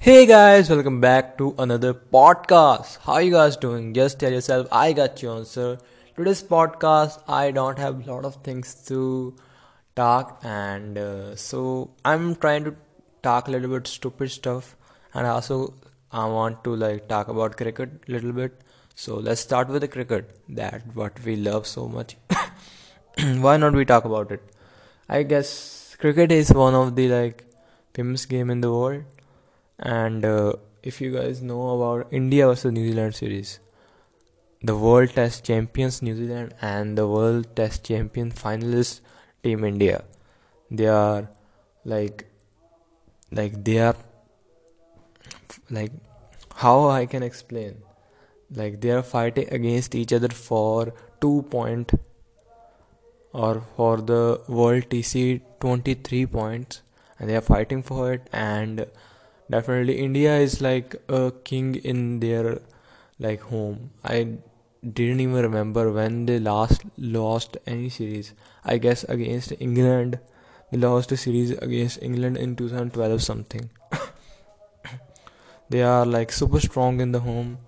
Hey guys, welcome back to another podcast. How you guys doing? Just tell yourself I got your answer. Today's podcast, I don't have a lot of things to talk, and uh, so I'm trying to talk a little bit stupid stuff, and also I want to like talk about cricket a little bit. So let's start with the cricket, that what we love so much. Why not we talk about it? I guess cricket is one of the like famous game in the world and uh, if you guys know about India versus New Zealand series, the World Test champions New Zealand and the World Test champion finalist Team India, they are like, like they are like how I can explain, like they are fighting against each other for two point or for the World TC 23 points, and they are fighting for it and definitely india is like a king in their like home. I didn't even remember when they last lost any series. I guess against england. They lost a series against england in 2012 something. They are like super strong in the home.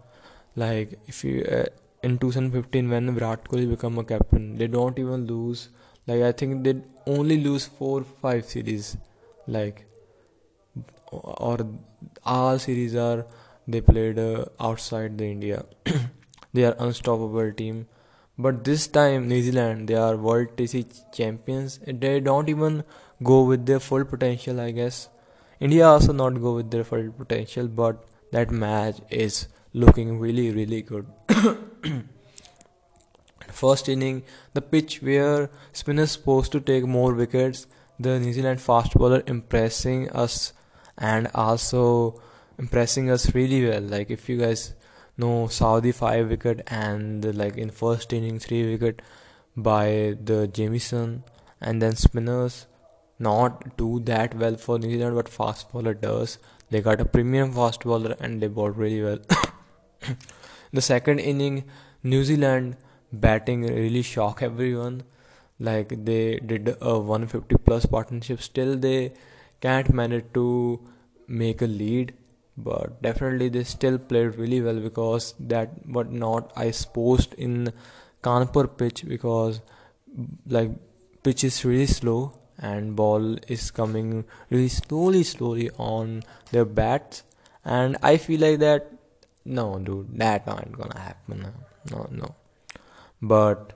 Like if you uh, in 2015 when virat kohli become a captain they don't even lose. Like i think they only lose four five series. Like or all series are they played uh, outside the India. they are unstoppable team. But this time New Zealand they are World TC champions. They don't even go with their full potential, I guess. India also not go with their full potential, but that match is looking really really good. First inning, the pitch where spinners supposed to take more wickets, the New Zealand fast bowler impressing us and also impressing us really well. Like if you guys know Southee five wicket and like in first inning three wicket by the Jamieson and then spinners not do that well for New Zealand but fast bowler does. They got a premium fast bowler and they bowled really well. the second inning New Zealand batting really shocked everyone. Like they did a 150 plus partnership still they can't manage to make a lead but definitely they still played really well because that what not I supposed in Kanpur pitch because like pitch is really slow and ball is coming really slowly slowly on their bats. And I feel like that no dude that not gonna happen no no. But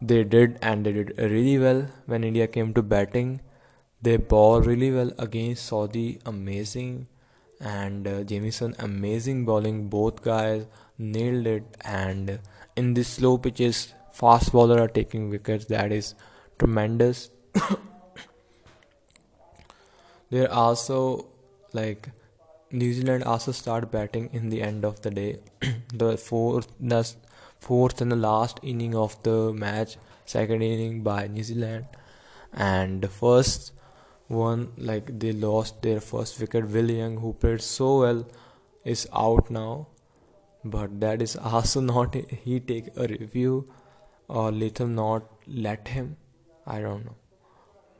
they did and they did really well when India came to batting they ball really well against Southee, amazing, and uh, Jamieson, amazing bowling. Both guys nailed it, and in these slow pitches, fast bowler are taking wickets. That is tremendous. They're also like New Zealand also start batting in the end of the day. the fourth, the fourth and the last inning of the match, second inning by New Zealand, and the first one like they lost their first wicket. Will Young, who played so well, is out now. But that is also not he take a review or Latham not let him. I don't know.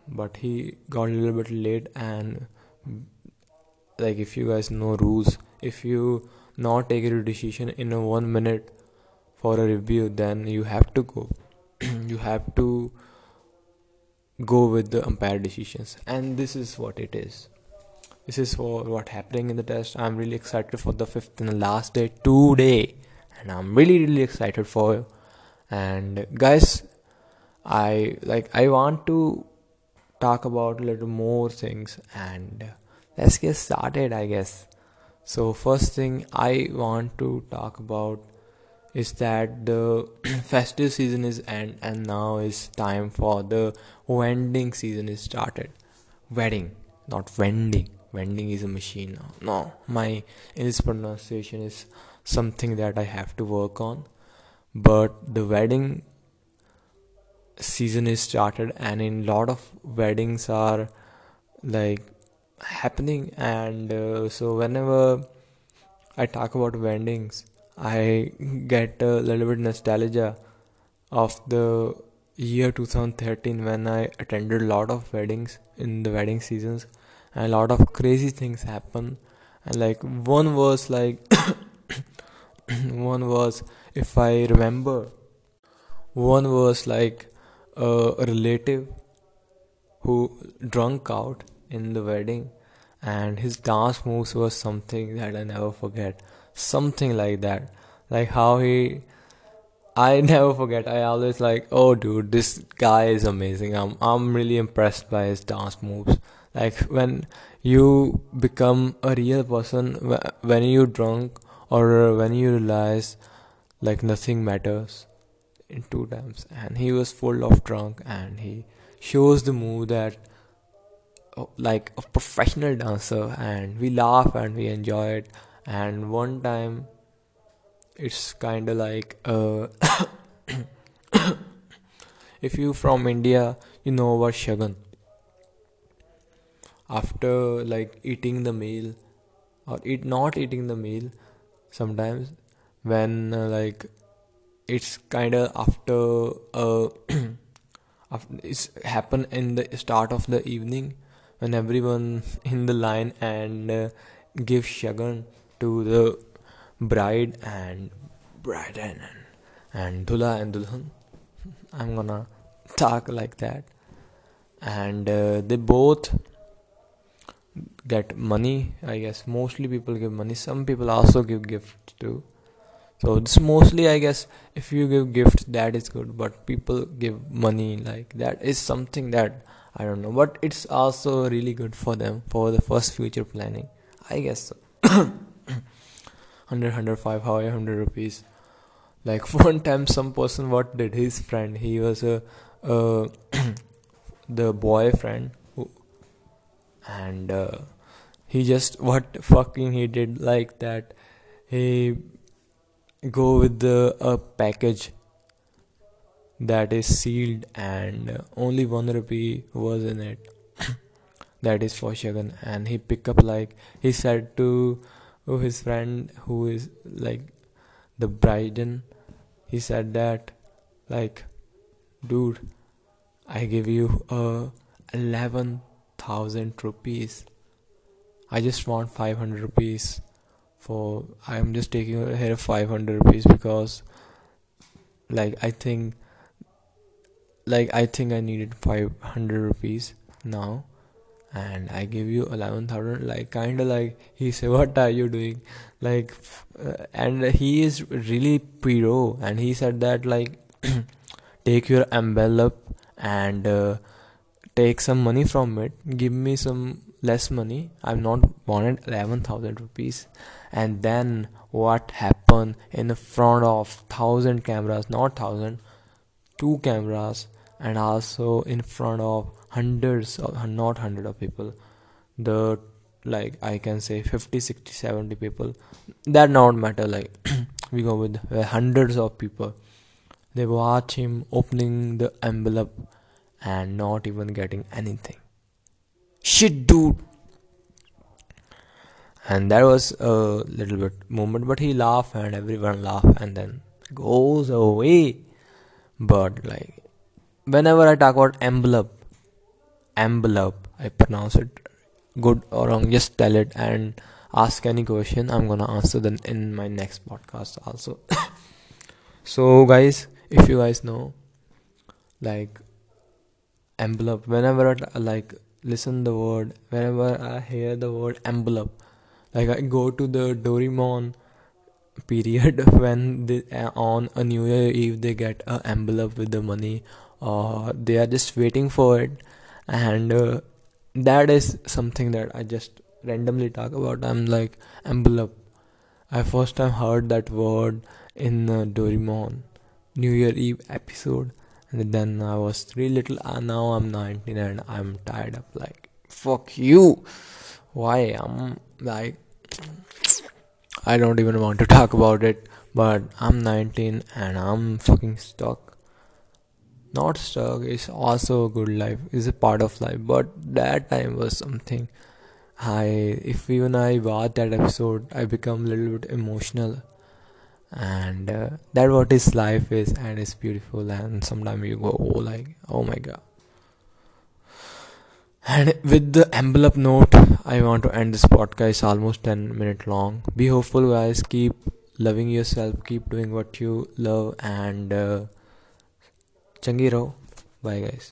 But he got a little bit late and like if you guys know rules, if you not take a decision in a one minute for a review, then you have to go. you have to go with the umpire decisions. And this is what it is. This is for what happening in the test. I'm really excited for the fifth and the last day today. And i'm really really excited for you. and guys i like i want to talk about a little more things. And let's get started i guess. So first thing i want to talk about is that the festive season is end and now is time for the vending season is started. Wedding not vending. Vending is a machine now. No my english pronunciation is something that i have to work on. But the wedding season is started and in lot of weddings are like happening. And uh, so whenever i talk about weddings I get a little bit nostalgia of the year 2013 when I attended a lot of weddings in the wedding seasons and a lot of crazy things happen. And like one was like one was if i remember one was like a relative who drunk out in the wedding and his dance moves was something that i never forget something like that. Like how he i never forget. I always like oh dude this guy is amazing. I'm i'm really impressed by his dance moves. Like when you become a real person when you drunk or when you realize like nothing matters in two times. And he was full of drunk and he shows the move that oh, like a professional dancer and we laugh and we enjoy it and one time it's kind of like uh if you from india you know about shagan after like eating the meal or eat not eating the meal sometimes when uh, like it's kind of after uh after it's happen in the start of the evening when everyone in the line and uh, give shagan to the bride and bride and and dula and dulhan i'm gonna talk like that. And uh, they both get money i guess. Mostly people give money. Some people also give gifts too. So this mostly i guess if you give gifts that is good. But people give money like that is something that i don't know. But it's also really good for them for the first future planning i guess so 100 105 how 100 rupees. Like one time some person what did his friend he was a uh, the boyfriend and uh, he just what fucking he did like that he go with the a package that is sealed and only one rupee was in it. That is for Shagan and he pick up like he said to his friend who is like the bride he said that like dude I give you a eleven thousand rupees. I just want five hundred rupees for I'm just taking here five hundred rupees because like I think like I think I needed five hundred rupees now and I give you eleven thousand like kinda like he said what are you doing? Like uh, and he is really pro and he said that like take your envelope and uh, take some money from it. Give me some less money. I'm not wanted 11000 rupees. And then what happened in front of 1000 cameras not 1000 two cameras and also in front of hundreds of not hundred of people the like i can say 50 60 70 people that not matter like we go with hundreds of people they watch him opening the envelope and not even getting anything. Shit, dude. And that was a little bit moment, but he laughed and everyone laughed and then goes away. But like, whenever I talk about envelope, envelope, I pronounce it good or wrong. Just tell it and ask any question. I'm gonna answer them in my next podcast also. so guys, if you guys know, like envelope whenever I like listen the word whenever I hear the word envelope like I go to the Doraemon period when they, uh, on a New Year Eve they get an envelope with the money or they are just waiting for it and uh, that is something that I just randomly talk about. I'm like envelope I first time heard that word in uh, Doraemon New Year Eve episode. And then I was three little uh, now I'm 19 and I'm tired of like fuck you. Why I'm like I don't even want to talk about it. But I'm 19 and I'm fucking stuck not stuck it's also a good life it's a part of life but that time was something I if even I watch that episode I become a little bit emotional and uh, that what his life is and it's beautiful and sometimes you go oh like oh my god And with the envelope note, I want to end this podcast. Almost 10 minutes long. Be hopeful, guys. Keep loving yourself. Keep doing what you love. And uh, चंगी रहो। Bye guys